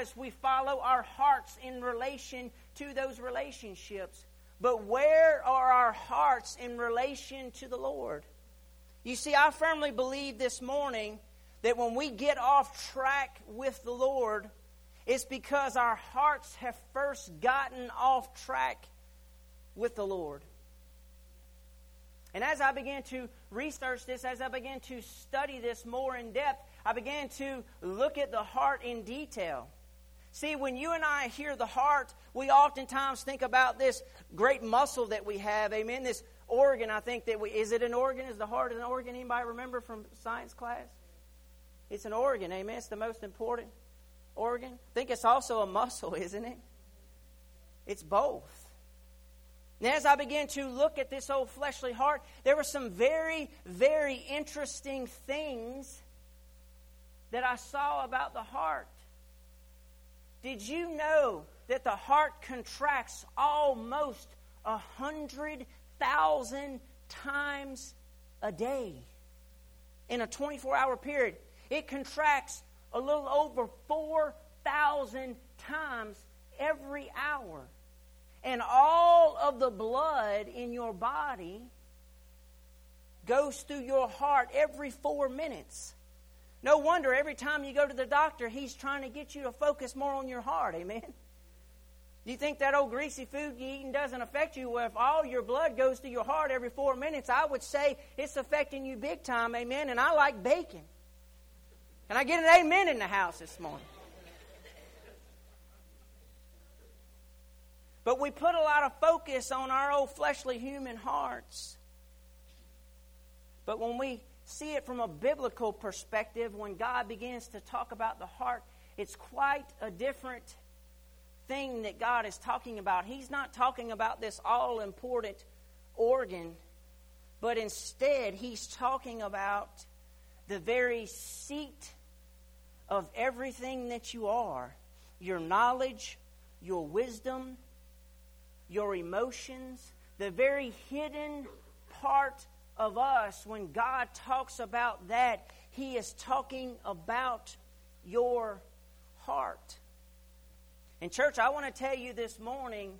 because we follow our hearts in relation to those relationships. But where are our hearts in relation to the Lord? You see, I firmly believe this morning that when we get off track with the Lord, it's because our hearts have first gotten off track with the Lord. And as I began to research this, as I began to study this more in depth, I began to look at the heart in detail. See, when you and I hear the heart, we oftentimes think about this great muscle that we have. Amen. This organ, I think that we is it an organ? Is the heart an organ? Anybody remember from science class? It's an organ. Amen. It's the most important organ. I think it's also a muscle, isn't it? It's both. And as I began to look at this old fleshly heart, there were some very, very interesting things that I saw about the heart. Did you know that the heart contracts almost a hundred thousand times a day in a 24 hour period? It contracts a little over 4,000 times every hour. And all of the blood in your body goes through your heart every four minutes. No wonder every time you go to the doctor, he's trying to get you to focus more on your heart. Amen. You think that old greasy food you eating doesn't affect you? Well, if all your blood goes to your heart every four minutes, I would say it's affecting you big time. Amen. And I like bacon. Can I get an amen in the house this morning? But we put a lot of focus on our old fleshly human hearts. But when we see it from a biblical perspective, when God begins to talk about the heart, it's quite a different thing that God is talking about. He's not talking about this all important organ, but instead, He's talking about the very seat of everything that you are your knowledge, your wisdom, your emotions, the very hidden part of us, when God talks about that, He is talking about your heart. And, church, I want to tell you this morning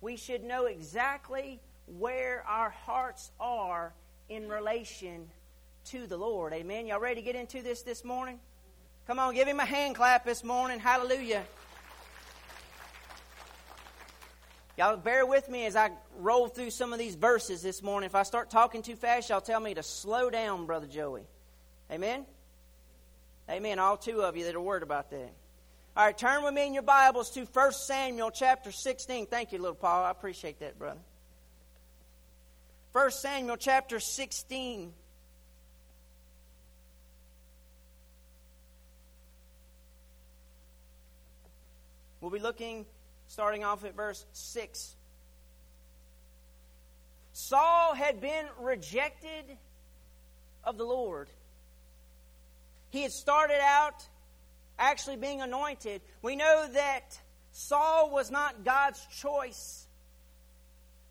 we should know exactly where our hearts are in relation to the Lord. Amen. Y'all ready to get into this this morning? Come on, give him a hand clap this morning. Hallelujah. Y'all bear with me as I roll through some of these verses this morning. If I start talking too fast, y'all tell me to slow down, Brother Joey. Amen? Amen. All two of you that are worried about that. All right, turn with me in your Bibles to 1 Samuel chapter 16. Thank you, little Paul. I appreciate that, brother. 1 Samuel chapter 16. We'll be looking, starting off at verse 6. Saul had been rejected of the Lord. He had started out actually being anointed. We know that Saul was not God's choice.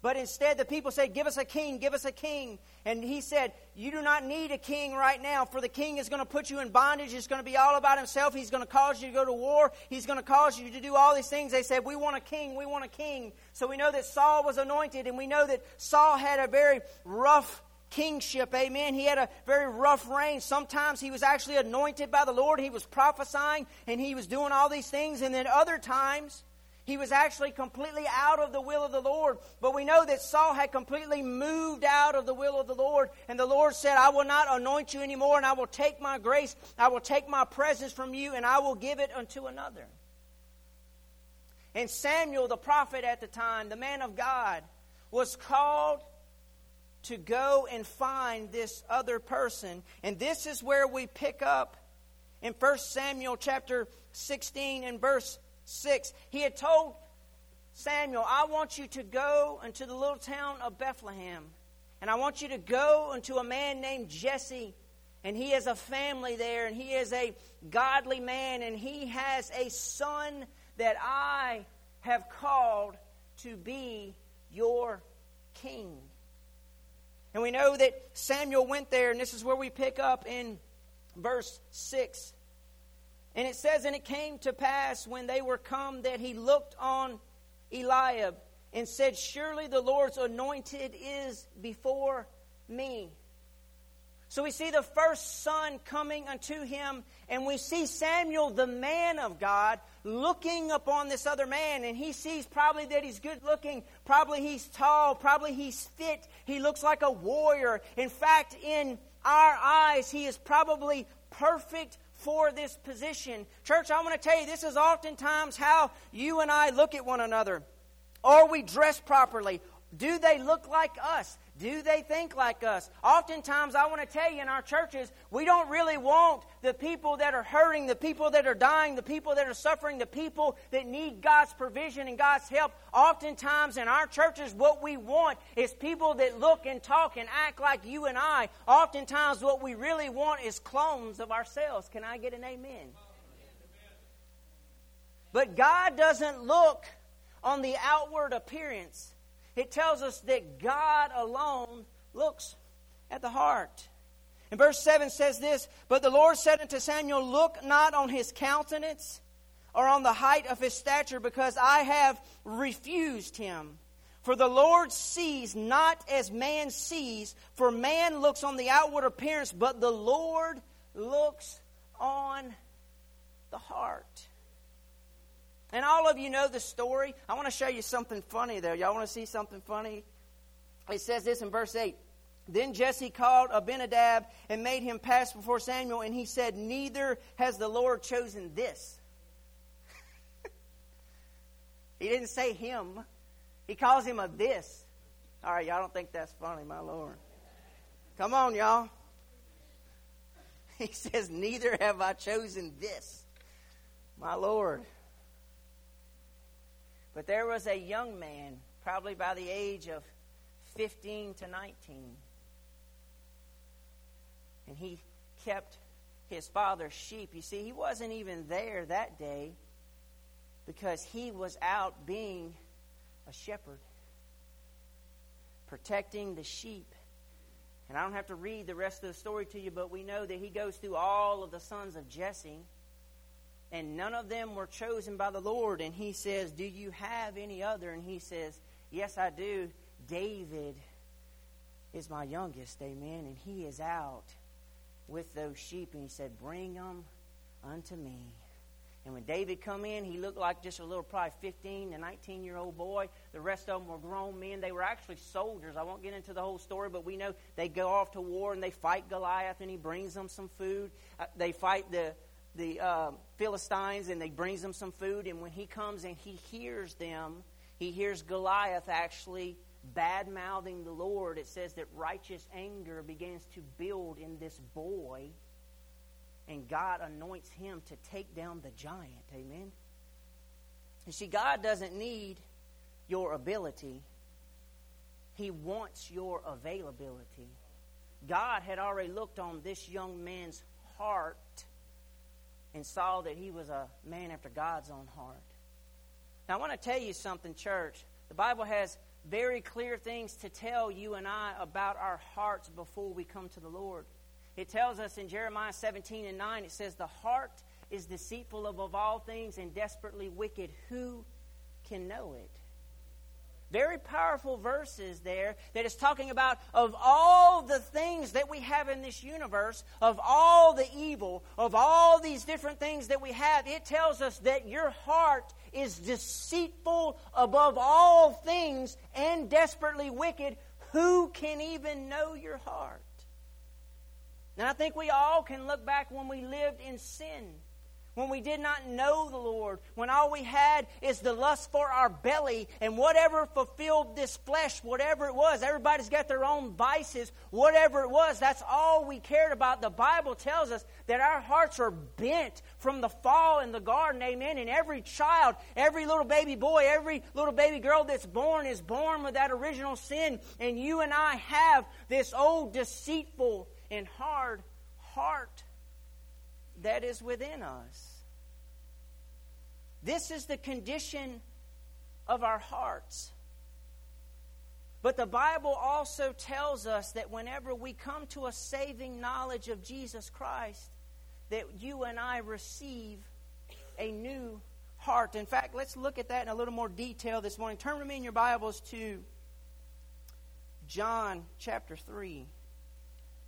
But instead, the people said, Give us a king, give us a king. And he said, You do not need a king right now, for the king is going to put you in bondage. It's going to be all about himself. He's going to cause you to go to war. He's going to cause you to do all these things. They said, We want a king, we want a king. So we know that Saul was anointed, and we know that Saul had a very rough kingship. Amen. He had a very rough reign. Sometimes he was actually anointed by the Lord. He was prophesying and he was doing all these things. And then other times, he was actually completely out of the will of the Lord. But we know that Saul had completely moved out of the will of the Lord. And the Lord said, I will not anoint you anymore, and I will take my grace, I will take my presence from you, and I will give it unto another. And Samuel, the prophet at the time, the man of God, was called to go and find this other person. And this is where we pick up in 1 Samuel chapter 16 and verse 6, he had told Samuel, I want you to go into the little town of Bethlehem, and I want you to go unto a man named Jesse. And he has a family there, and he is a godly man, and he has a son that I have called to be your king. And we know that Samuel went there, and this is where we pick up in verse 6. And it says, And it came to pass when they were come that he looked on Eliab and said, Surely the Lord's anointed is before me. So we see the first son coming unto him, and we see Samuel, the man of God, looking upon this other man, and he sees probably that he's good looking, probably he's tall, probably he's fit, he looks like a warrior. In fact, in our eyes, he is probably perfect for this position. Church, I want to tell you, this is oftentimes how you and I look at one another. Are we dressed properly? Do they look like us? Do they think like us? Oftentimes, I want to tell you in our churches, we don't really want the people that are hurting, the people that are dying, the people that are suffering, the people that need God's provision and God's help. Oftentimes, in our churches, what we want is people that look and talk and act like you and I. Oftentimes, what we really want is clones of ourselves. Can I get an amen? But God doesn't look on the outward appearance it tells us that God alone looks at the heart. And verse 7 says this But the Lord said unto Samuel, Look not on his countenance or on the height of his stature, because I have refused him. For the Lord sees not as man sees, for man looks on the outward appearance, but the Lord looks on the heart. And all of you know the story. I want to show you something funny there. Y'all want to see something funny? It says this in verse 8. Then Jesse called Abinadab and made him pass before Samuel, and he said, Neither has the Lord chosen this. he didn't say him, he calls him a this. All right, y'all don't think that's funny, my Lord. Come on, y'all. He says, Neither have I chosen this, my Lord. But there was a young man, probably by the age of 15 to 19, and he kept his father's sheep. You see, he wasn't even there that day because he was out being a shepherd, protecting the sheep. And I don't have to read the rest of the story to you, but we know that he goes through all of the sons of Jesse and none of them were chosen by the Lord. And he says, Do you have any other? And he says, Yes, I do. David is my youngest, amen. And he is out with those sheep. And he said, Bring them unto me. And when David come in, he looked like just a little, probably 15 to 19 year old boy. The rest of them were grown men. They were actually soldiers. I won't get into the whole story, but we know they go off to war and they fight Goliath, and he brings them some food. Uh, they fight the the uh, Philistines and they brings them some food. And when he comes and he hears them, he hears Goliath actually bad mouthing the Lord. It says that righteous anger begins to build in this boy, and God anoints him to take down the giant. Amen. You see, God doesn't need your ability, He wants your availability. God had already looked on this young man's heart and saw that he was a man after God's own heart. Now, I want to tell you something, church. The Bible has very clear things to tell you and I about our hearts before we come to the Lord. It tells us in Jeremiah 17 and 9, it says, The heart is deceitful above all things and desperately wicked. Who can know it? Very powerful verses there that is talking about of all the things that we have in this universe, of all the evil, of all these different things that we have, it tells us that your heart is deceitful above all things and desperately wicked. Who can even know your heart? And I think we all can look back when we lived in sin when we did not know the Lord, when all we had is the lust for our belly, and whatever fulfilled this flesh, whatever it was, everybody's got their own vices, whatever it was, that's all we cared about. The Bible tells us that our hearts are bent from the fall in the garden, amen. And every child, every little baby boy, every little baby girl that's born is born with that original sin, and you and I have this old, deceitful, and hard heart that is within us. This is the condition of our hearts. But the Bible also tells us that whenever we come to a saving knowledge of Jesus Christ, that you and I receive a new heart. In fact, let's look at that in a little more detail this morning. Turn with me in your Bibles to John chapter 3.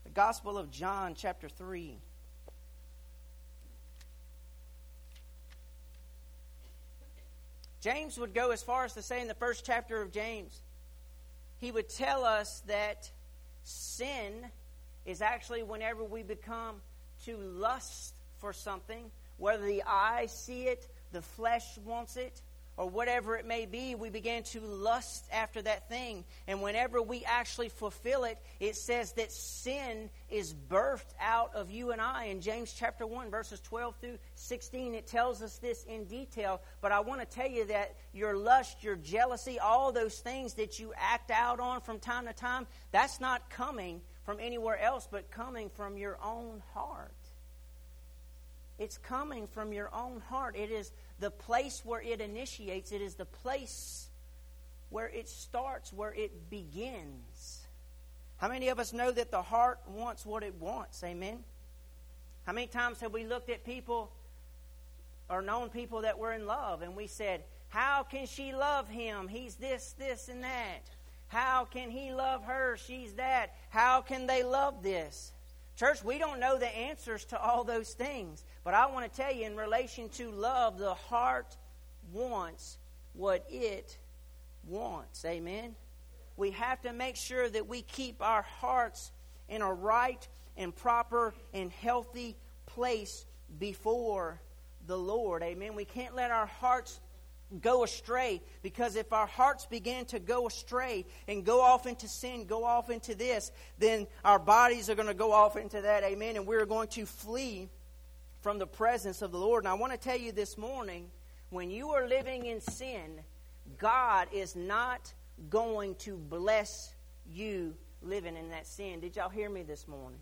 The Gospel of John chapter 3. James would go as far as to say in the first chapter of James, he would tell us that sin is actually whenever we become to lust for something, whether the eye see it, the flesh wants it, or whatever it may be, we begin to lust after that thing. And whenever we actually fulfill it, it says that sin is birthed out of you and I. In James chapter 1, verses 12 through 16, it tells us this in detail. But I want to tell you that your lust, your jealousy, all those things that you act out on from time to time, that's not coming from anywhere else, but coming from your own heart. It's coming from your own heart. It is the place where it initiates, it is the place where it starts, where it begins. How many of us know that the heart wants what it wants? Amen. How many times have we looked at people or known people that were in love and we said, How can she love him? He's this, this, and that. How can he love her? She's that. How can they love this? Church, we don't know the answers to all those things. But I want to tell you, in relation to love, the heart wants what it wants. Amen? We have to make sure that we keep our hearts in a right and proper and healthy place before the Lord. Amen? We can't let our hearts go astray because if our hearts begin to go astray and go off into sin, go off into this, then our bodies are going to go off into that. Amen. And we're going to flee from the presence of the Lord. And I want to tell you this morning when you are living in sin, God is not going to bless you living in that sin. Did y'all hear me this morning?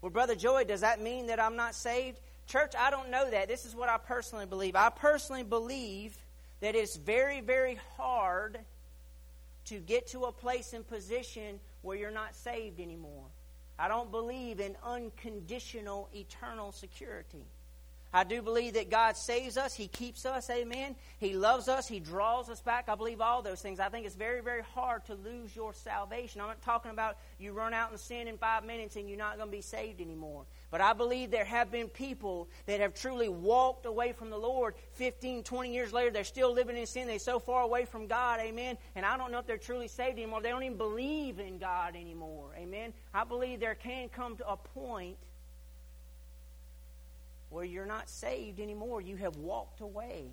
Well, Brother Joey, does that mean that I'm not saved? Church, I don't know that. This is what I personally believe. I personally believe that it's very, very hard to get to a place and position where you're not saved anymore. I don't believe in unconditional eternal security. I do believe that God saves us. He keeps us. Amen. He loves us. He draws us back. I believe all those things. I think it's very, very hard to lose your salvation. I'm not talking about you run out and sin in five minutes and you're not going to be saved anymore. But I believe there have been people that have truly walked away from the Lord 15, 20 years later. They're still living in sin. They're so far away from God. Amen. And I don't know if they're truly saved anymore. They don't even believe in God anymore. Amen. I believe there can come to a point where you're not saved anymore. You have walked away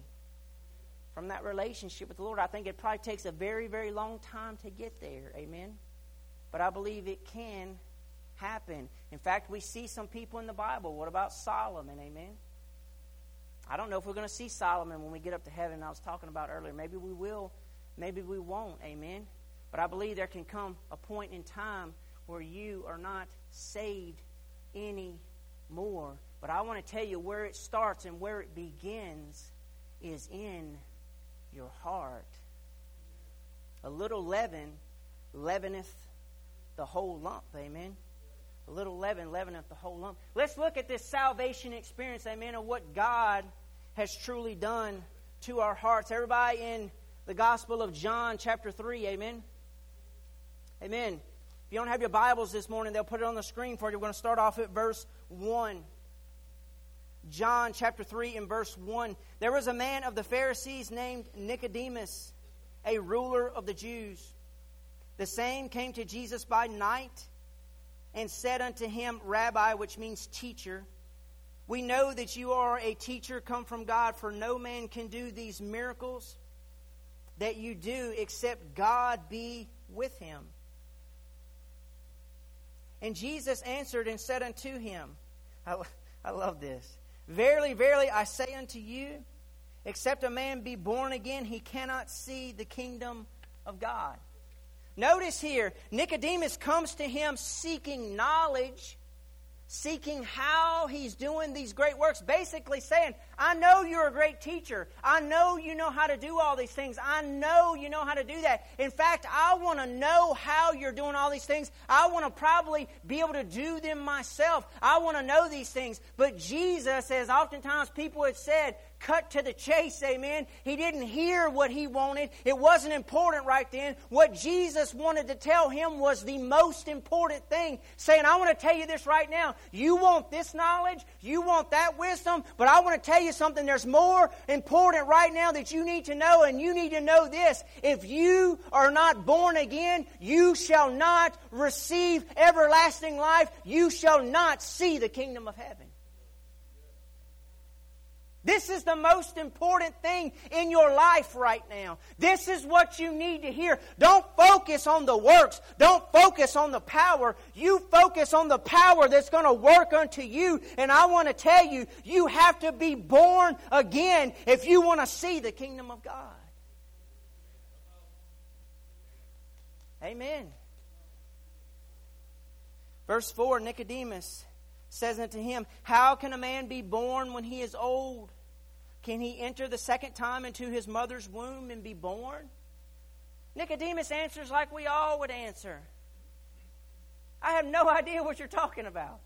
from that relationship with the Lord. I think it probably takes a very, very long time to get there. Amen. But I believe it can happen. In fact, we see some people in the Bible. What about Solomon? Amen. I don't know if we're going to see Solomon when we get up to heaven. I was talking about earlier. Maybe we will. Maybe we won't. Amen. But I believe there can come a point in time where you are not saved anymore. But I want to tell you where it starts and where it begins is in your heart. A little leaven leaveneth the whole lump. Amen. A little leaven leaveneth the whole lump. Let's look at this salvation experience, amen, of what God has truly done to our hearts. Everybody in the Gospel of John, chapter 3, amen. Amen. If you don't have your Bibles this morning, they'll put it on the screen for you. We're going to start off at verse 1. John chapter 3 and verse 1. There was a man of the Pharisees named Nicodemus, a ruler of the Jews. The same came to Jesus by night and said unto him, Rabbi, which means teacher, we know that you are a teacher come from God, for no man can do these miracles that you do except God be with him. And Jesus answered and said unto him, I, I love this. Verily, verily, I say unto you, except a man be born again, he cannot see the kingdom of God. Notice here, Nicodemus comes to him seeking knowledge seeking how he's doing these great works, basically saying, I know you're a great teacher. I know you know how to do all these things. I know you know how to do that. In fact, I want to know how you're doing all these things. I want to probably be able to do them myself. I want to know these things. But Jesus, as oftentimes people have said, cut to the chase, amen. He didn't hear what he wanted. It wasn't important right then. What Jesus wanted to tell him was the most important thing. Saying, I want to tell you this right now. You want this knowledge, you want that wisdom, but I want to tell you something. There's more important right now that you need to know, and you need to know this. If you are not born again, you shall not receive everlasting life. You shall not see the kingdom of heaven. This is the most important thing in your life right now. This is what you need to hear. Don't focus on the works. Don't focus on the power. You focus on the power that's going to work unto you. And I want to tell you, you have to be born again if you want to see the kingdom of God. Amen. Verse 4 Nicodemus says unto him, How can a man be born when he is old? Can he enter the second time into his mother's womb and be born? Nicodemus answers like we all would answer. I have no idea what you're talking about.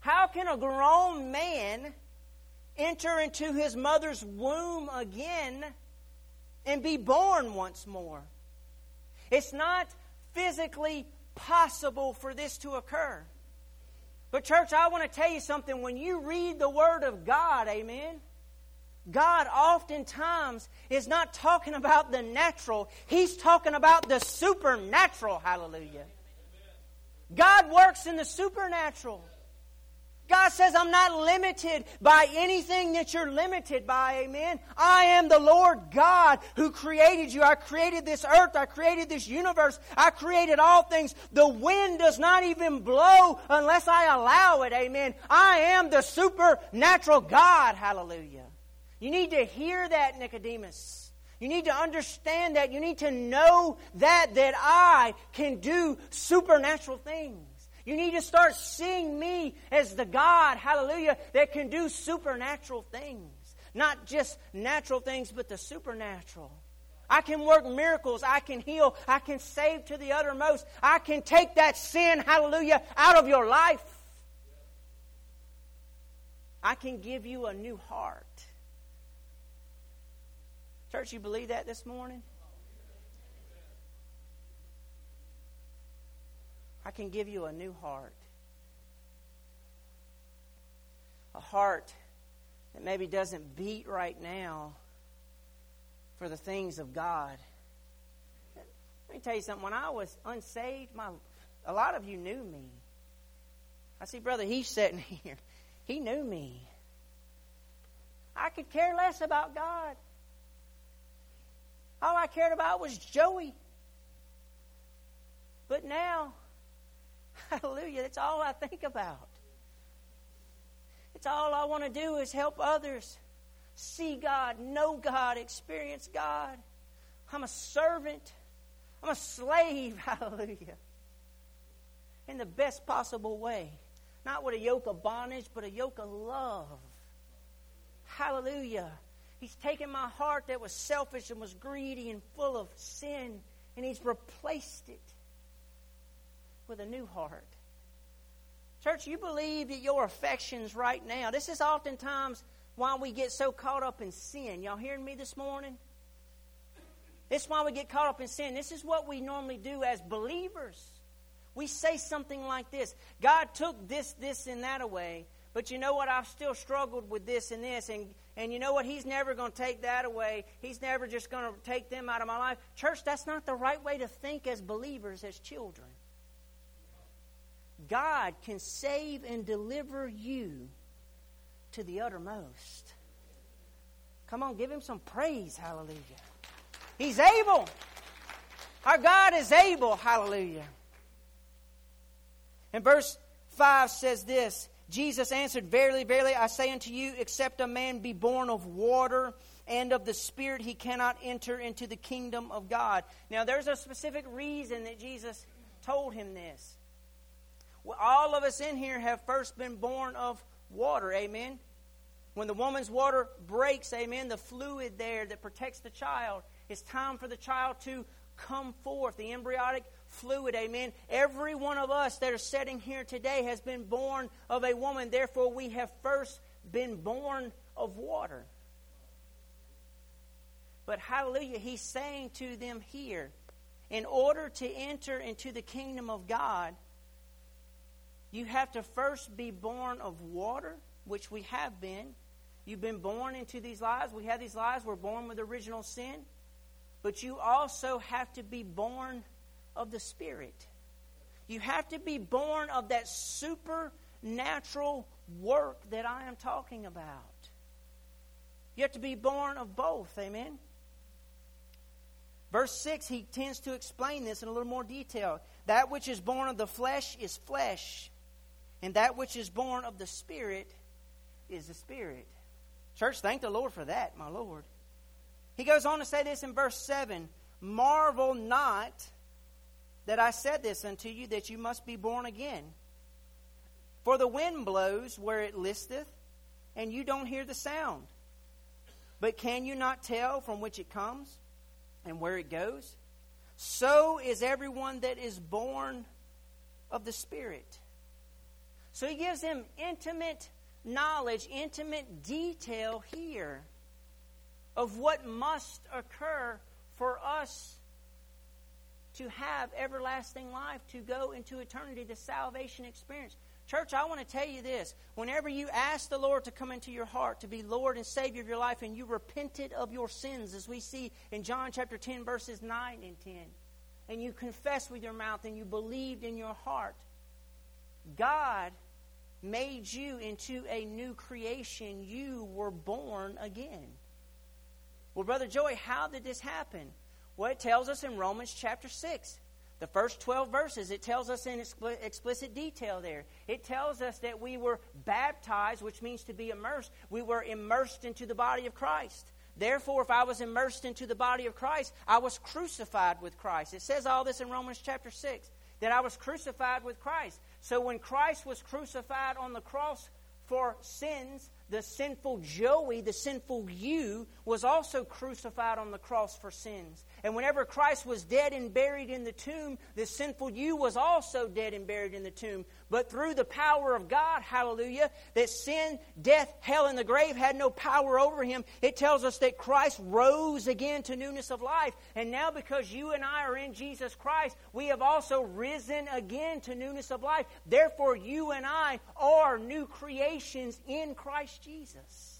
How can a grown man enter into his mother's womb again and be born once more? It's not physically possible for this to occur. But, church, I want to tell you something. When you read the Word of God, amen, God oftentimes is not talking about the natural, He's talking about the supernatural. Hallelujah. God works in the supernatural. God says, I'm not limited by anything that you're limited by. Amen. I am the Lord God who created you. I created this earth. I created this universe. I created all things. The wind does not even blow unless I allow it. Amen. I am the supernatural God. Hallelujah. You need to hear that, Nicodemus. You need to understand that. You need to know that, that I can do supernatural things. You need to start seeing me as the God, hallelujah, that can do supernatural things. Not just natural things, but the supernatural. I can work miracles. I can heal. I can save to the uttermost. I can take that sin, hallelujah, out of your life. I can give you a new heart. Church, you believe that this morning? I can give you a new heart. A heart that maybe doesn't beat right now for the things of God. Let me tell you something. When I was unsaved, my, a lot of you knew me. I see Brother He's sitting here. He knew me. I could care less about God. All I cared about was Joey. But now, hallelujah, that's all I think about. It's all I want to do is help others see God, know God, experience God. I'm a servant. I'm a slave, hallelujah. In the best possible way. Not with a yoke of bondage, but a yoke of love. Hallelujah. He's taken my heart that was selfish and was greedy and full of sin, and He's replaced it with a new heart. Church, you believe that your affections right now, this is oftentimes why we get so caught up in sin. Y'all hearing me this morning? This is why we get caught up in sin. This is what we normally do as believers. We say something like this God took this, this, and that away, but you know what? I've still struggled with this and this, and and you know what? He's never going to take that away. He's never just going to take them out of my life. Church, that's not the right way to think as believers, as children. God can save and deliver you to the uttermost. Come on, give him some praise. Hallelujah. He's able. Our God is able. Hallelujah. And verse 5 says this Jesus answered, Verily, verily, I say unto you, except a man be born of water and of the Spirit, he cannot enter into the kingdom of God. Now, there's a specific reason that Jesus told him this. All of us in here have first been born of water. Amen. When the woman's water breaks, amen, the fluid there that protects the child, it's time for the child to come forth. The embryonic fluid, amen. Every one of us that are sitting here today has been born of a woman. Therefore, we have first been born of water. But hallelujah, he's saying to them here, in order to enter into the kingdom of God, you have to first be born of water, which we have been. You've been born into these lives. We have these lives. We're born with original sin. But you also have to be born of the Spirit. You have to be born of that supernatural work that I am talking about. You have to be born of both. Amen. Verse 6, he tends to explain this in a little more detail. That which is born of the flesh is flesh, and that which is born of the Spirit is the Spirit. Church, thank the Lord for that, my Lord. He goes on to say this in verse 7 Marvel not that I said this unto you, that you must be born again. For the wind blows where it listeth, and you don't hear the sound. But can you not tell from which it comes? and where it goes. So is everyone that is born of the Spirit. So he gives them intimate knowledge, intimate detail here of what must occur for us to have everlasting life, to go into eternity, the salvation experience. Church, I want to tell you this. Whenever you ask the Lord to come into your heart, to be Lord and Savior of your life, and you repented of your sins, as we see in John chapter 10, verses 9 and 10, and you confess with your mouth and you believed in your heart, God made you into a new creation. You were born again. Well, Brother Joey, how did this happen? Well, it tells us in Romans chapter 6. The first 12 verses, it tells us in explicit detail there. It tells us that we were baptized, which means to be immersed. We were immersed into the body of Christ. Therefore, if I was immersed into the body of Christ, I was crucified with Christ. It says all this in Romans chapter 6 that I was crucified with Christ. So when Christ was crucified on the cross for sins, the sinful Joey, the sinful you, was also crucified on the cross for sins. And whenever Christ was dead and buried in the tomb, the sinful you was also dead and buried in the tomb. But through the power of God, hallelujah, that sin, death, hell, and the grave had no power over him, it tells us that Christ rose again to newness of life. And now, because you and I are in Jesus Christ, we have also risen again to newness of life. Therefore, you and I are new creations in Christ Jesus.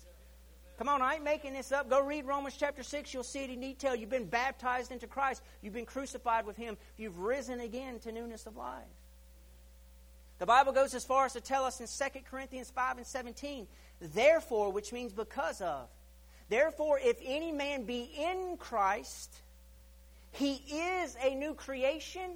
Come on, I ain't making this up. Go read Romans chapter 6. You'll see it in detail. You've been baptized into Christ, you've been crucified with Him, you've risen again to newness of life. The Bible goes as far as to tell us in 2 Corinthians 5 and 17, therefore, which means because of. Therefore, if any man be in Christ, he is a new creation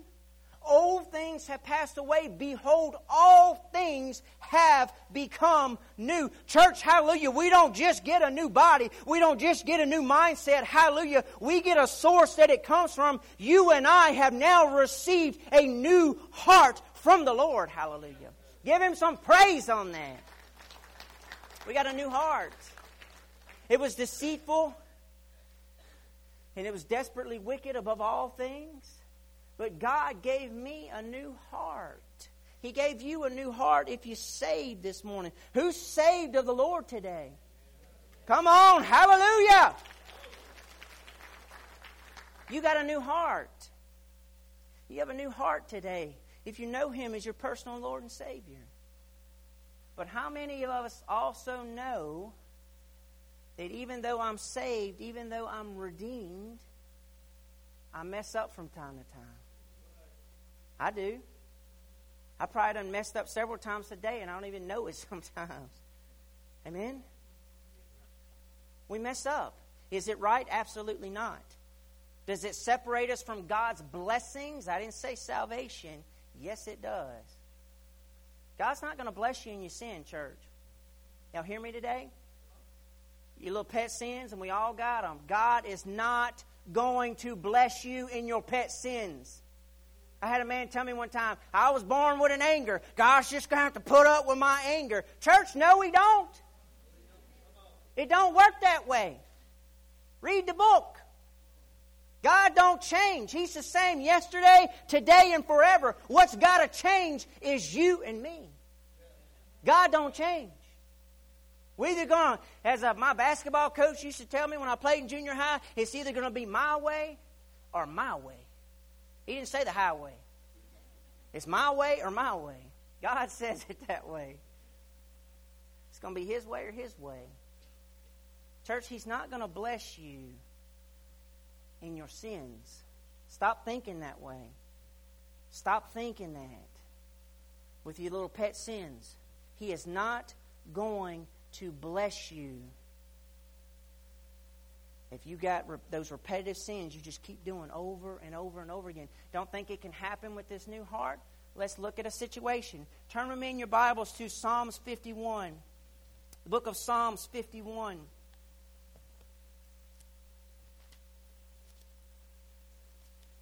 old things have passed away. Behold, all things have become new. Church, hallelujah. We don't just get a new body. We don't just get a new mindset. Hallelujah. We get a source that it comes from. You and I have now received a new heart from the Lord. Hallelujah. Give him some praise on that. We got a new heart. It was deceitful and it was desperately wicked above all things. But God gave me a new heart. He gave you a new heart if you saved this morning. Who's saved of the Lord today? Come on, hallelujah. You got a new heart. You have a new heart today if you know Him as your personal Lord and Savior. But how many of us also know that even though I'm saved, even though I'm redeemed, I mess up from time to time? I do. I probably done messed up several times today and I don't even know it sometimes. Amen? We mess up. Is it right? Absolutely not. Does it separate us from God's blessings? I didn't say salvation. Yes, it does. God's not going to bless you in your sin, church. Y'all hear me today? Your little pet sins, and we all got them. God is not going to bless you in your pet sins. I had a man tell me one time, I was born with an anger. God's just going to have to put up with my anger. Church, no, we don't. It don't work that way. Read the book. God don't change. He's the same yesterday, today, and forever. What's got to change is you and me. God don't change. We either going as a, my basketball coach used to tell me when I played in junior high, it's either going to be my way or my way. He didn't say the highway. It's my way or my way. God says it that way. It's going to be His way or His way. Church, He's not going to bless you in your sins. Stop thinking that way. Stop thinking that with your little pet sins. He is not going to bless you. If you got re- those repetitive sins you just keep doing over and over and over again, don't think it can happen with this new heart? Let's look at a situation. Turn with me in your Bibles to Psalms 51. The book of Psalms 51.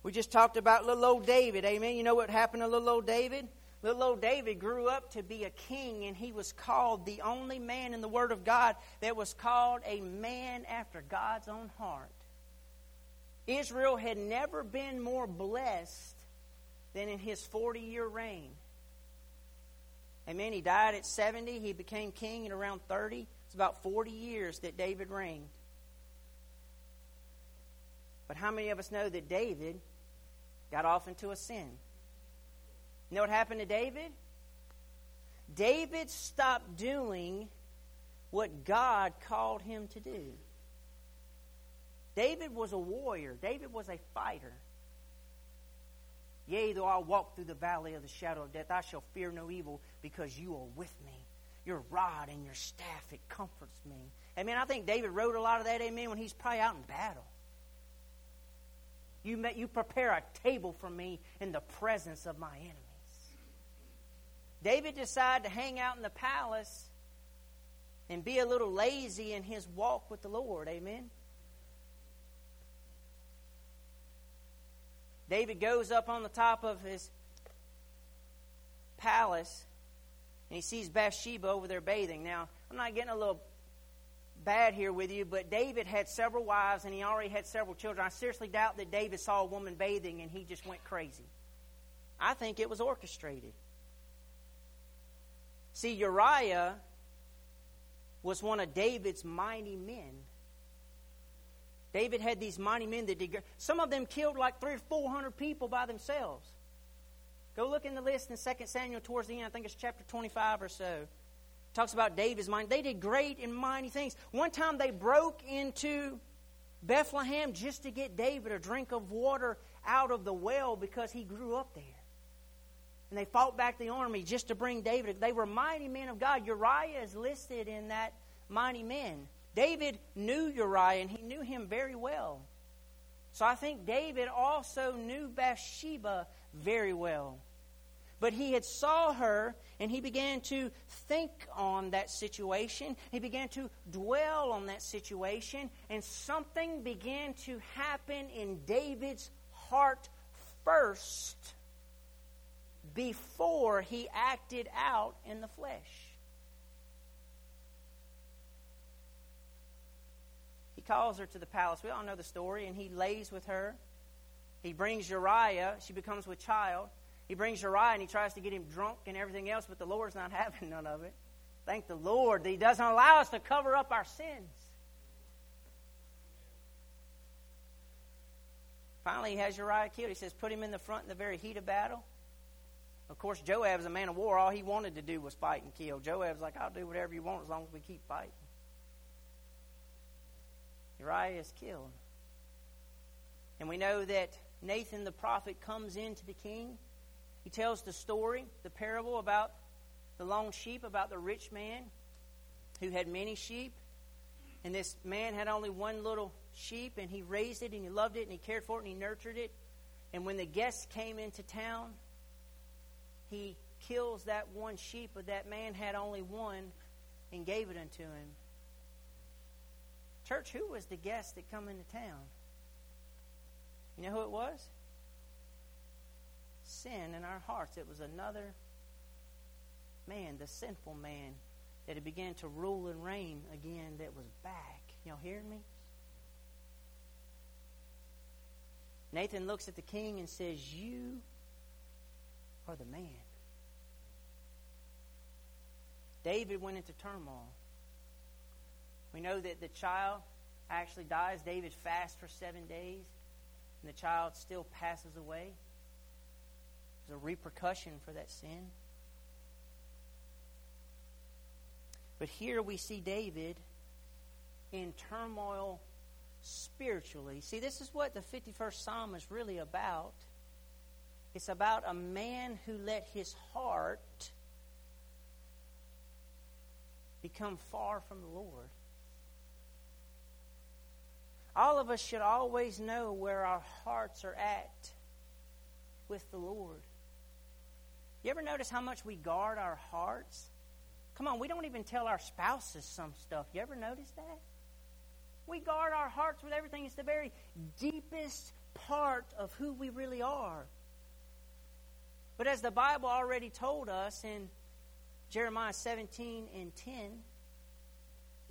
We just talked about little old David. Amen. You know what happened to little old David? Little old David grew up to be a king, and he was called the only man in the Word of God that was called a man after God's own heart. Israel had never been more blessed than in his 40 year reign. Amen. He died at 70. He became king at around 30. It's about 40 years that David reigned. But how many of us know that David got off into a sin. You know what happened to David? David stopped doing what God called him to do. David was a warrior, David was a fighter. Yea, though I walk through the valley of the shadow of death, I shall fear no evil because you are with me. Your rod and your staff, it comforts me. Amen. I think David wrote a lot of that, amen, when he's probably out in battle. You, you prepare a table for me in the presence of my enemies. David decided to hang out in the palace and be a little lazy in his walk with the Lord. Amen. David goes up on the top of his palace and he sees Bathsheba over there bathing. Now, I'm not getting a little bad here with you, but David had several wives and he already had several children. I seriously doubt that David saw a woman bathing and he just went crazy. I think it was orchestrated. See, Uriah was one of David's mighty men. David had these mighty men that did. Some of them killed like three or four hundred people by themselves. Go look in the list in 2 Samuel towards the end. I think it's chapter 25 or so talks about David's mind. They did great and mighty things. One time they broke into Bethlehem just to get David a drink of water out of the well because he grew up there. And they fought back the army just to bring David. They were mighty men of God. Uriah is listed in that mighty men. David knew Uriah and he knew him very well. So I think David also knew Bathsheba very well. But he had saw her and he began to think on that situation. He began to dwell on that situation and something began to happen in David's heart first before he acted out in the flesh. He calls her to the palace. We all know the story and he lays with her. He brings Uriah. She becomes with child. He brings Uriah and he tries to get him drunk and everything else, but the Lord's not having none of it. Thank the Lord that He doesn't allow us to cover up our sins. Finally, he has Uriah killed. He says, Put him in the front in the very heat of battle. Of course, Joab's a man of war. All he wanted to do was fight and kill. Joab's like, I'll do whatever you want as long as we keep fighting. Uriah is killed. And we know that Nathan the prophet comes into the king he tells the story, the parable about the lone sheep, about the rich man who had many sheep. And this man had only one little sheep, and he raised it, and he loved it, and he cared for it, and he nurtured it. And when the guests came into town, he kills that one sheep, but that man had only one and gave it unto him. Church, who was the guest that come into town? You know who it was? sin in our hearts. It was another man, the sinful man, that had began to rule and reign again that was back. Y'all hearing me? Nathan looks at the king and says, You the man. David went into turmoil. We know that the child actually dies. David fasts for seven days, and the child still passes away. There's a repercussion for that sin. But here we see David in turmoil spiritually. See, this is what the 51st Psalm is really about. It's about a man who let his heart become far from the Lord. All of us should always know where our hearts are at with the Lord. You ever notice how much we guard our hearts? Come on, we don't even tell our spouses some stuff. You ever notice that? We guard our hearts with everything. It's the very deepest part of who we really are. But as the Bible already told us in Jeremiah 17 and 10,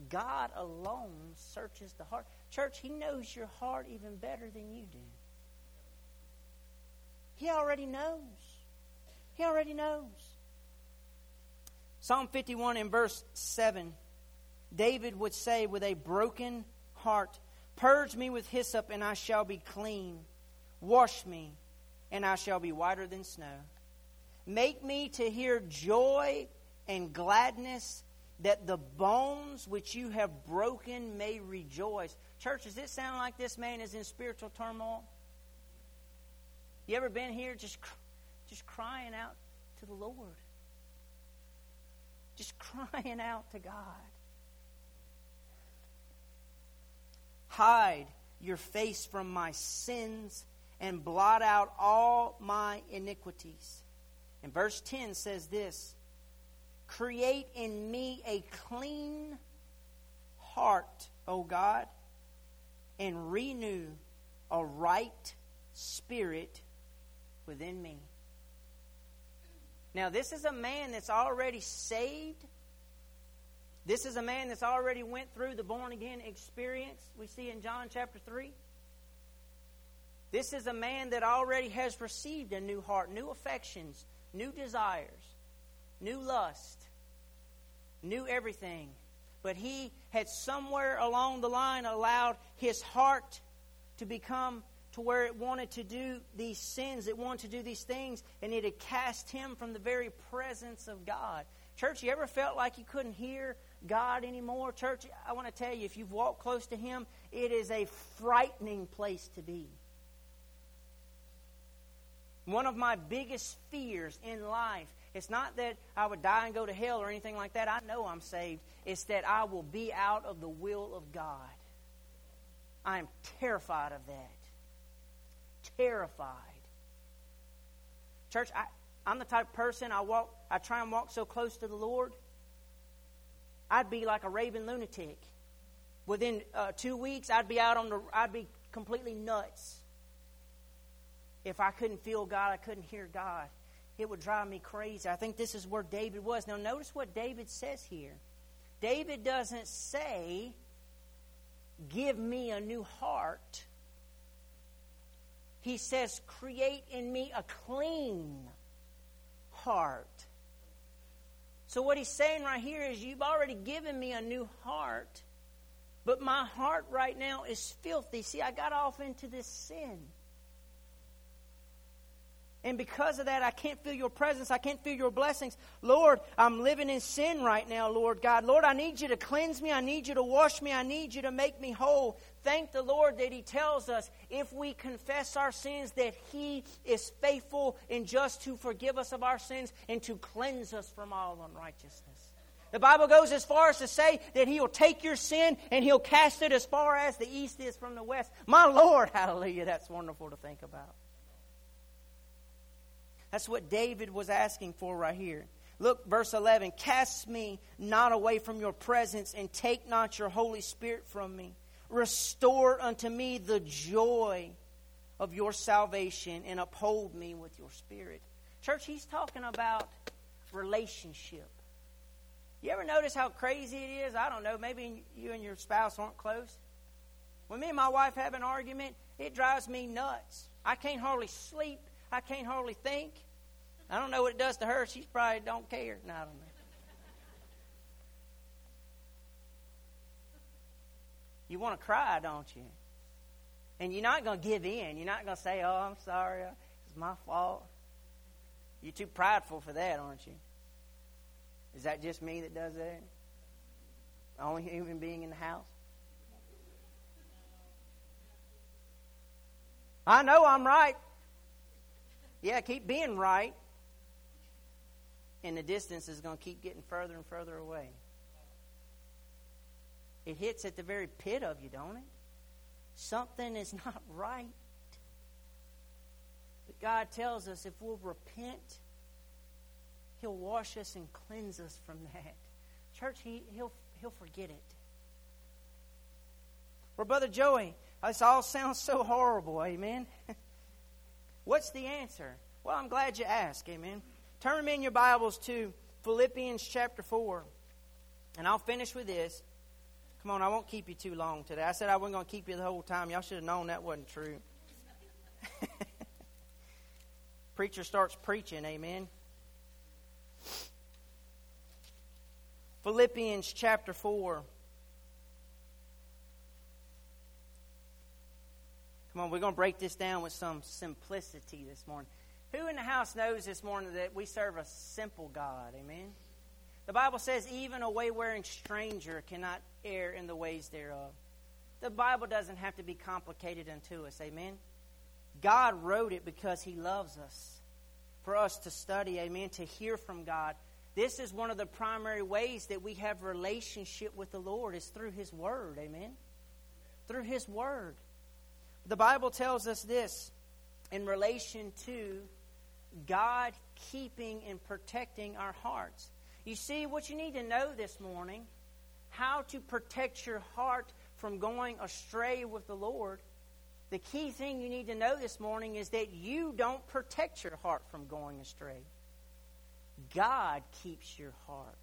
God alone searches the heart. Church, He knows your heart even better than you do. He already knows. He already knows. Psalm 51 in verse 7, David would say, with a broken heart, Purge me with hyssop, and I shall be clean. Wash me, and I shall be whiter than snow. Make me to hear joy and gladness, that the bones which you have broken may rejoice. Church, does it sound like this man is in spiritual turmoil? You ever been here just, just crying out to the Lord? Just crying out to God. Hide your face from my sins and blot out all my iniquities. And verse 10 says this Create in me a clean heart, O God, and renew a right spirit within me. Now, this is a man that's already saved. This is a man that's already went through the born again experience we see in John chapter 3. This is a man that already has received a new heart, new affections, new desires new lust, new everything. But he had somewhere along the line allowed his heart to become to where it wanted to do these sins, it wanted to do these things, and it had cast him from the very presence of God. Church, you ever felt like you couldn't hear God anymore? Church, I want to tell you, if you've walked close to Him, it is a frightening place to be. One of my biggest fears in life it's not that I would die and go to hell or anything like that. I know I'm saved. It's that I will be out of the will of God. I am terrified of that. Terrified. Church, I, I'm the type of person I walk I try and walk so close to the Lord. I'd be like a raving lunatic. Within uh, two weeks, I'd be out on the. I'd be completely nuts. If I couldn't feel God, I couldn't hear God it would drive me crazy. I think this is where David was. Now, notice what David says here. David doesn't say, Give me a new heart. He says, Create in me a clean heart. So, what he's saying right here is, You've already given me a new heart, but my heart right now is filthy. See, I got off into this sin. And because of that, I can't feel your presence. I can't feel your blessings. Lord, I'm living in sin right now, Lord God. Lord, I need you to cleanse me. I need you to wash me. I need you to make me whole. Thank the Lord that He tells us if we confess our sins, that He is faithful and just to forgive us of our sins and to cleanse us from all unrighteousness. The Bible goes as far as to say that He'll take your sin and He'll cast it as far as the east is from the west. My Lord, hallelujah, that's wonderful to think about. That's what David was asking for right here. Look, verse 11 Cast me not away from your presence, and take not your Holy Spirit from me. Restore unto me the joy of your salvation and uphold me with your spirit. Church, he's talking about relationship. You ever notice how crazy it is? I don't know, maybe you and your spouse aren't close. When me and my wife have an argument, it drives me nuts. I can't hardly sleep. I can't hardly think. I don't know what it does to her. She probably don't care. No, I don't know. You want to cry, don't you? And you're not going to give in. You're not going to say, oh, I'm sorry. It's my fault. You're too prideful for that, aren't you? Is that just me that does that? The only human being in the house? I know I'm right. Yeah, keep being right. And the distance is going to keep getting further and further away. It hits at the very pit of you, don't it? Something is not right. But God tells us if we'll repent, He'll wash us and cleanse us from that. Church, he, he'll, he'll forget it. Well, Brother Joey, this all sounds so horrible, amen? What's the answer? Well, I'm glad you asked, amen. Turn in your Bibles to Philippians chapter 4. And I'll finish with this. Come on, I won't keep you too long today. I said I wasn't going to keep you the whole time. Y'all should have known that wasn't true. Preacher starts preaching, amen. Philippians chapter 4. Come on, we're going to break this down with some simplicity this morning. Who in the house knows this morning that we serve a simple God? Amen. The Bible says, even a waywearing stranger cannot err in the ways thereof. The Bible doesn't have to be complicated unto us. Amen. God wrote it because He loves us. For us to study, amen, to hear from God. This is one of the primary ways that we have relationship with the Lord is through His Word. Amen. Through His Word. The Bible tells us this in relation to God keeping and protecting our hearts. You see, what you need to know this morning, how to protect your heart from going astray with the Lord. The key thing you need to know this morning is that you don't protect your heart from going astray. God keeps your heart.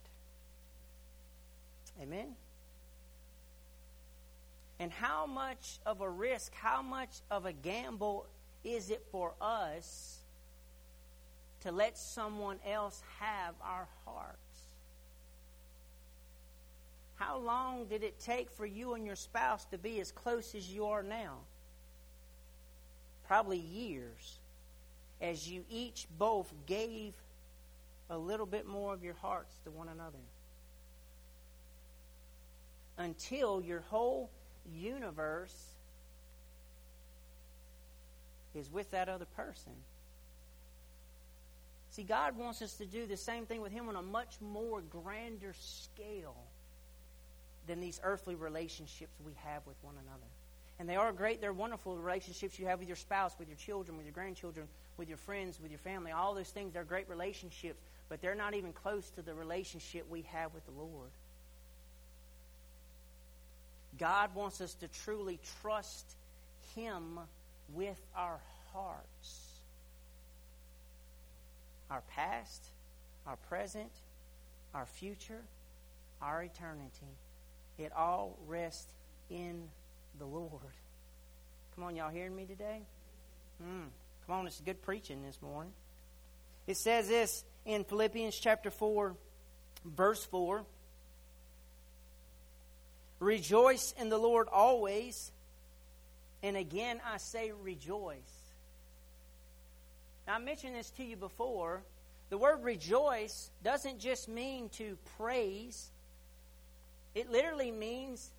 Amen? And how much of a risk, how much of a gamble is it for us to let someone else have our hearts? How long did it take for you and your spouse to be as close as you are now? Probably years. As you each both gave a little bit more of your hearts to one another. Until your whole universe is with that other person. See, God wants us to do the same thing with Him on a much more grander scale than these earthly relationships we have with one another. And they are great, they're wonderful relationships you have with your spouse, with your children, with your grandchildren, with your friends, with your family. All those things, they're great relationships, but they're not even close to the relationship we have with the Lord. God wants us to truly trust Him with our hearts. Our past, our present, our future, our eternity. It all rests in the Lord. Come on, y'all hearing me today? Mm. Come on, it's good preaching this morning. It says this in Philippians chapter 4, verse 4. Rejoice in the Lord always. And again, I say rejoice. Now, I mentioned this to you before. The word rejoice doesn't just mean to praise, it literally means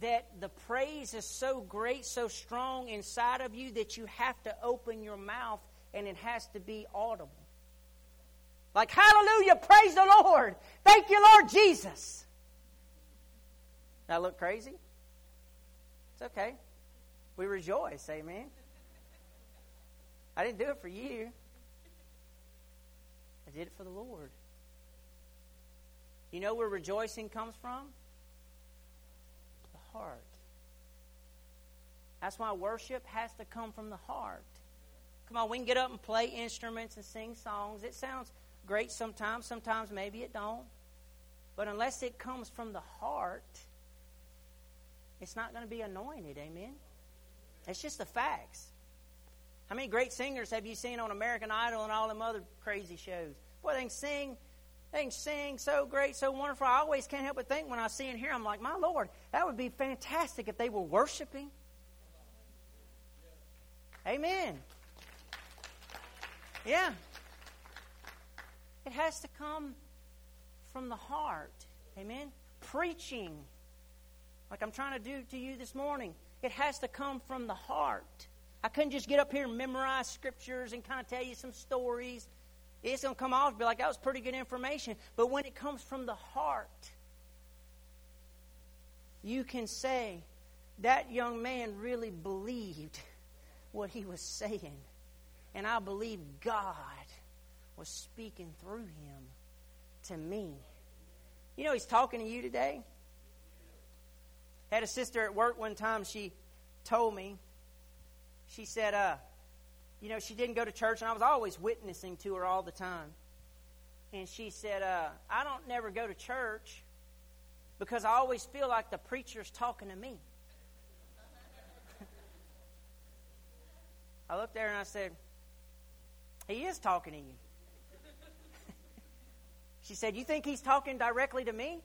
that the praise is so great, so strong inside of you that you have to open your mouth and it has to be audible. Like, hallelujah, praise the Lord. Thank you, Lord Jesus. That look crazy? It's okay. We rejoice, amen. I didn't do it for you. I did it for the Lord. You know where rejoicing comes from? The heart. That's why worship has to come from the heart. Come on, we can get up and play instruments and sing songs. It sounds great sometimes, sometimes maybe it don't. But unless it comes from the heart, it's not going to be anointed. Amen. It's just the facts. How many great singers have you seen on American Idol and all them other crazy shows? Boy, they can sing. They can sing so great, so wonderful. I always can't help but think when I see and hear, I'm like, my Lord, that would be fantastic if they were worshiping. Amen. Yeah. It has to come from the heart. Amen. Preaching, like I'm trying to do to you this morning, it has to come from the heart. I couldn't just get up here and memorize scriptures and kind of tell you some stories. It's going to come off and be like, that was pretty good information. But when it comes from the heart, you can say, that young man really believed what he was saying. And I believe God was speaking through him to me. You know, he's talking to you today. Had a sister at work one time, she told me, she said, uh, you know, she didn't go to church, and I was always witnessing to her all the time. And she said, uh, I don't never go to church because I always feel like the preacher's talking to me. I looked there and I said, He is talking to you. she said, You think he's talking directly to me?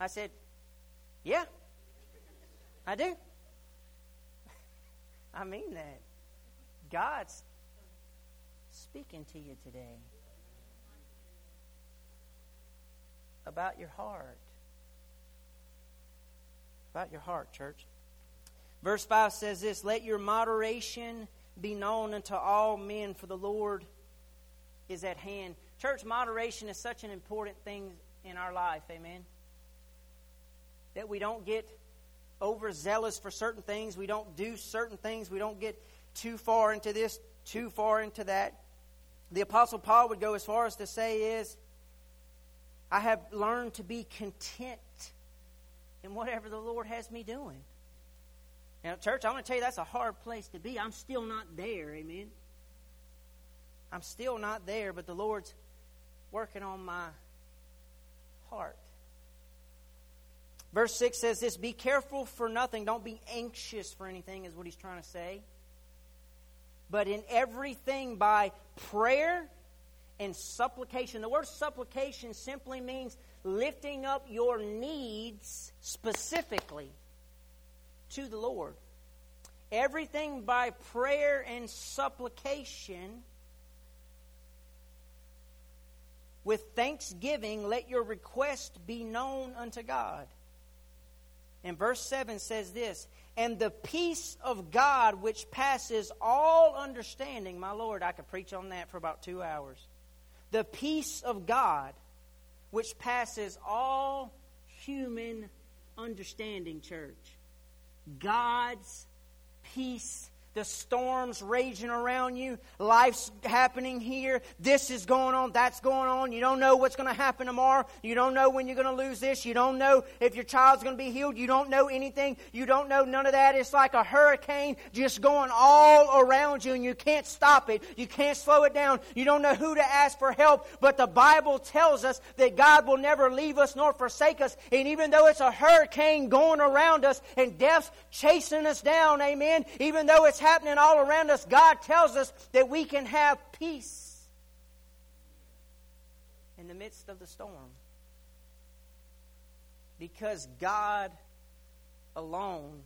I said, Yeah, I do. I mean that. God's speaking to you today about your heart. About your heart, church. Verse 5 says this Let your moderation be known unto all men, for the Lord is at hand. Church, moderation is such an important thing in our life, amen? That we don't get overzealous for certain things, we don't do certain things, we don't get too far into this, too far into that. The Apostle Paul would go as far as to say is, I have learned to be content in whatever the Lord has me doing. Now, church, I want to tell you that's a hard place to be. I'm still not there, amen. I'm still not there, but the Lord's working on my heart. Verse 6 says this Be careful for nothing. Don't be anxious for anything, is what he's trying to say but in everything by prayer and supplication. The word supplication simply means lifting up your needs specifically to the Lord. Everything by prayer and supplication. With thanksgiving, let your request be known unto God. And verse 7 says this And the peace of God, which passes all understanding, my Lord, I could preach on that for about two hours. The peace of God, which passes all human understanding, church. God's peace the storms raging around you, life's happening here, this is going on, that's going on. You don't know what's going to happen tomorrow. You don't know when you're going to lose this. You don't know if your child's going to be healed. You don't know anything. You don't know none of that. It's like a hurricane just going all around you and you can't stop it. You can't slow it down. You don't know who to ask for help. But the Bible tells us that God will never leave us nor forsake us. And even though it's a hurricane going around us and death's chasing us down, amen, even though it's happening all around us, God tells us that we can have peace in the midst of the storm. Because God alone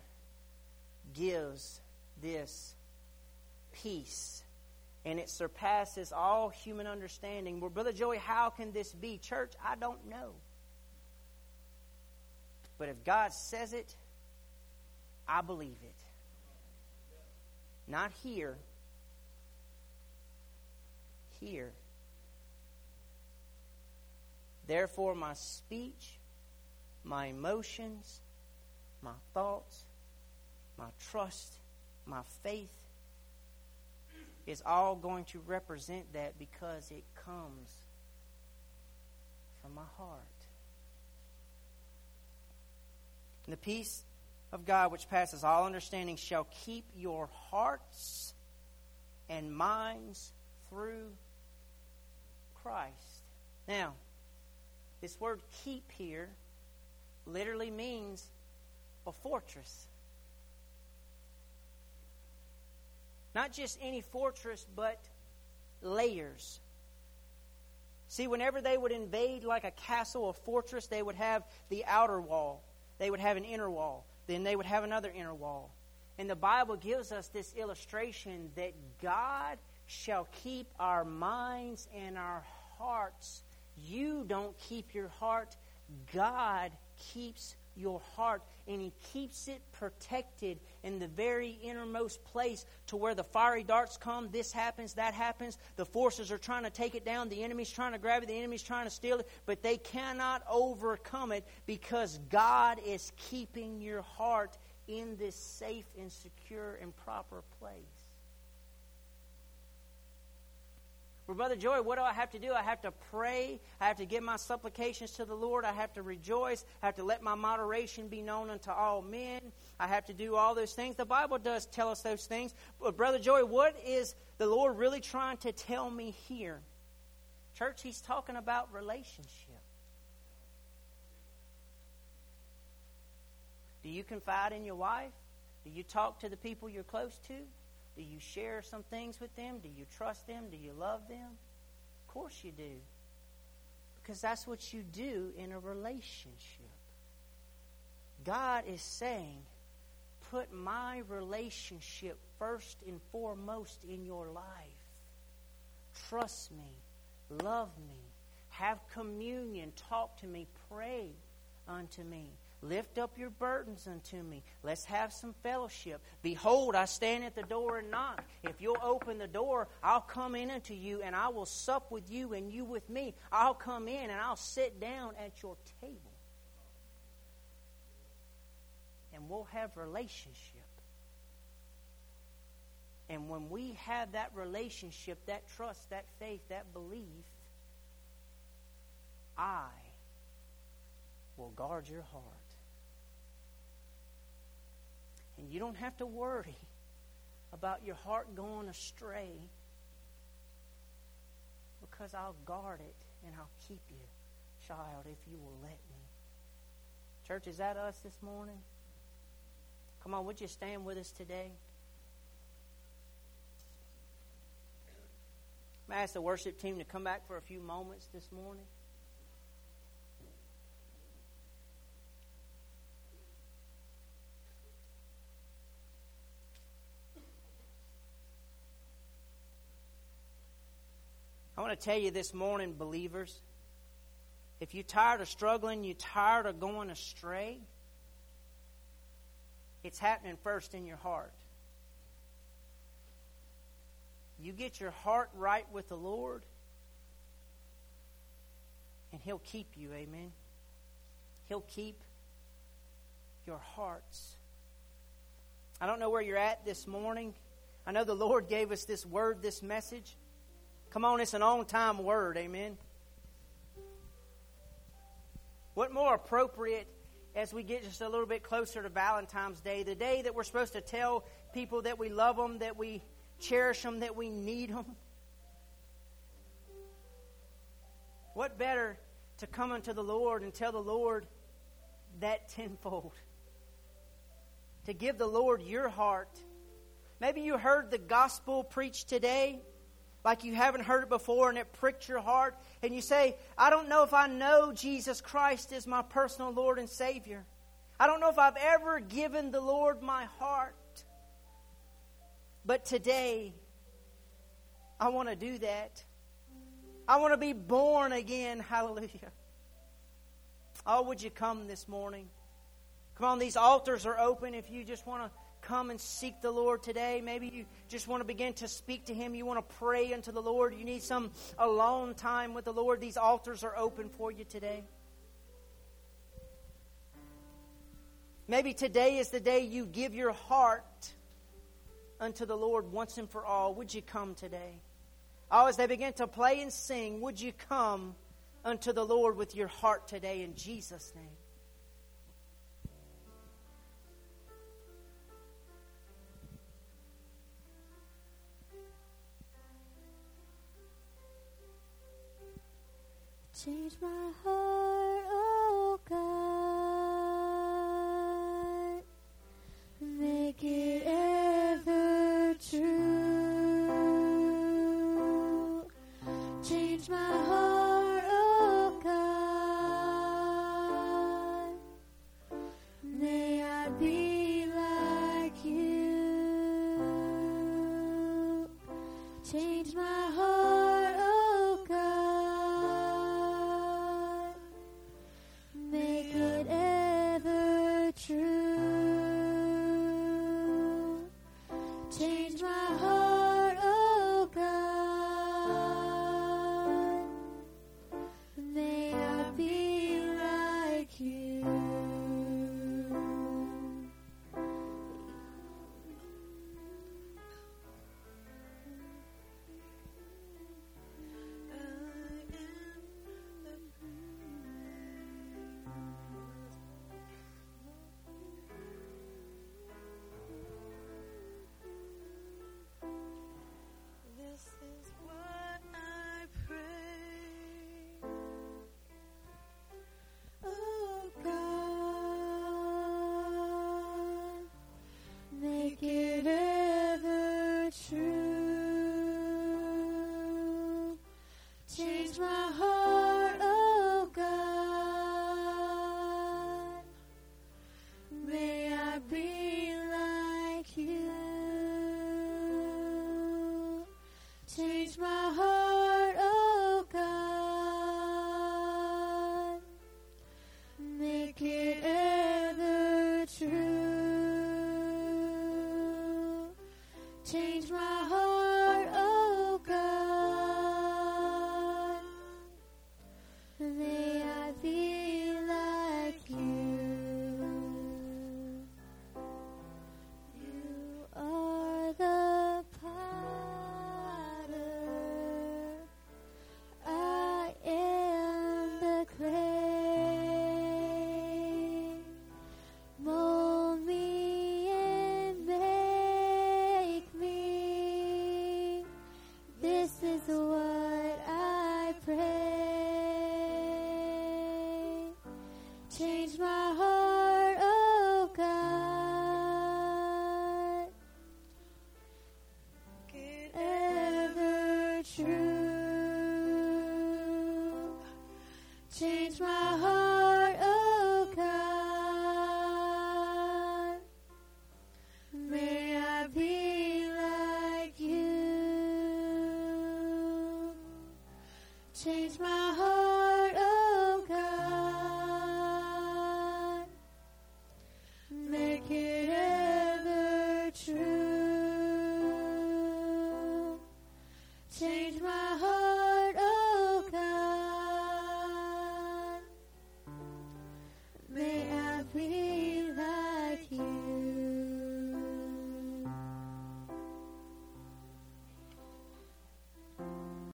gives this peace. And it surpasses all human understanding. Well, Brother Joey, how can this be? Church, I don't know. But if God says it, I believe it. Not here. Here. Therefore, my speech, my emotions, my thoughts, my trust, my faith is all going to represent that because it comes from my heart. And the peace of God, which passes all understanding, shall keep your hearts and minds through Christ. Now, this word keep here literally means a fortress. Not just any fortress, but layers. See, whenever they would invade like a castle, a fortress, they would have the outer wall, they would have an inner wall, then they would have another inner wall. And the Bible gives us this illustration that God shall keep our minds and our hearts. You don't keep your heart, God keeps your heart and he keeps it protected in the very innermost place to where the fiery darts come this happens that happens. The forces are trying to take it down. The enemy's trying to grab it. The enemy's trying to steal it. But they cannot overcome it because god is keeping your heart in this safe and secure and proper place Well, Brother Joey, what do I have to do? I have to pray. I have to give my supplications to the Lord. I have to rejoice. I have to let my moderation be known unto all men. I have to do all those things. The Bible does tell us those things. But, Brother Joey, what is the Lord really trying to tell me here? Church, He's talking about relationship. Do you confide in your wife? Do you talk to the people you're close to? Do you share some things with them? Do you trust them? Do you love them? Of course you do. Because that's what you do in a relationship. God is saying, put my relationship first and foremost in your life. Trust me. Love me. Have communion. Talk to me. Pray unto me. Lift up your burdens unto me. Let's have some fellowship. Behold, I stand at the door and knock. If you'll open the door, I'll come in unto you and I will sup with you and you with me. I'll come in and I'll sit down at your table. And we'll have relationship. And when we have that relationship, that trust, that faith, that belief, I will guard your heart. And you don't have to worry about your heart going astray because I'll guard it and I'll keep you, child, if you will let me. Church, is that us this morning? Come on, would you stand with us today? I ask the worship team to come back for a few moments this morning. Want to tell you this morning, believers, if you're tired of struggling, you're tired of going astray, it's happening first in your heart. You get your heart right with the Lord, and He'll keep you, amen. He'll keep your hearts. I don't know where you're at this morning. I know the Lord gave us this word, this message. Come on, it's an on time word, amen. What more appropriate as we get just a little bit closer to Valentine's Day, the day that we're supposed to tell people that we love them, that we cherish them, that we need them? What better to come unto the Lord and tell the Lord that tenfold? To give the Lord your heart. Maybe you heard the gospel preached today like you haven't heard it before and it pricked your heart, and you say, I don't know if I know Jesus Christ is my personal Lord and Savior. I don't know if I've ever given the Lord my heart. But today, I want to do that. I want to be born again. Hallelujah. Oh, would you come this morning? Come on, these altars are open if you just want to come and seek the Lord today. Maybe you just want to begin to speak to Him. You want to pray unto the Lord. You need some alone time with the Lord. These altars are open for you today. Maybe today is the day you give your heart unto the Lord once and for all. Would you come today? Oh, as they begin to play and sing, would you come unto the Lord with your heart today in Jesus' name? Change my heart, oh God. Make it ever true. change my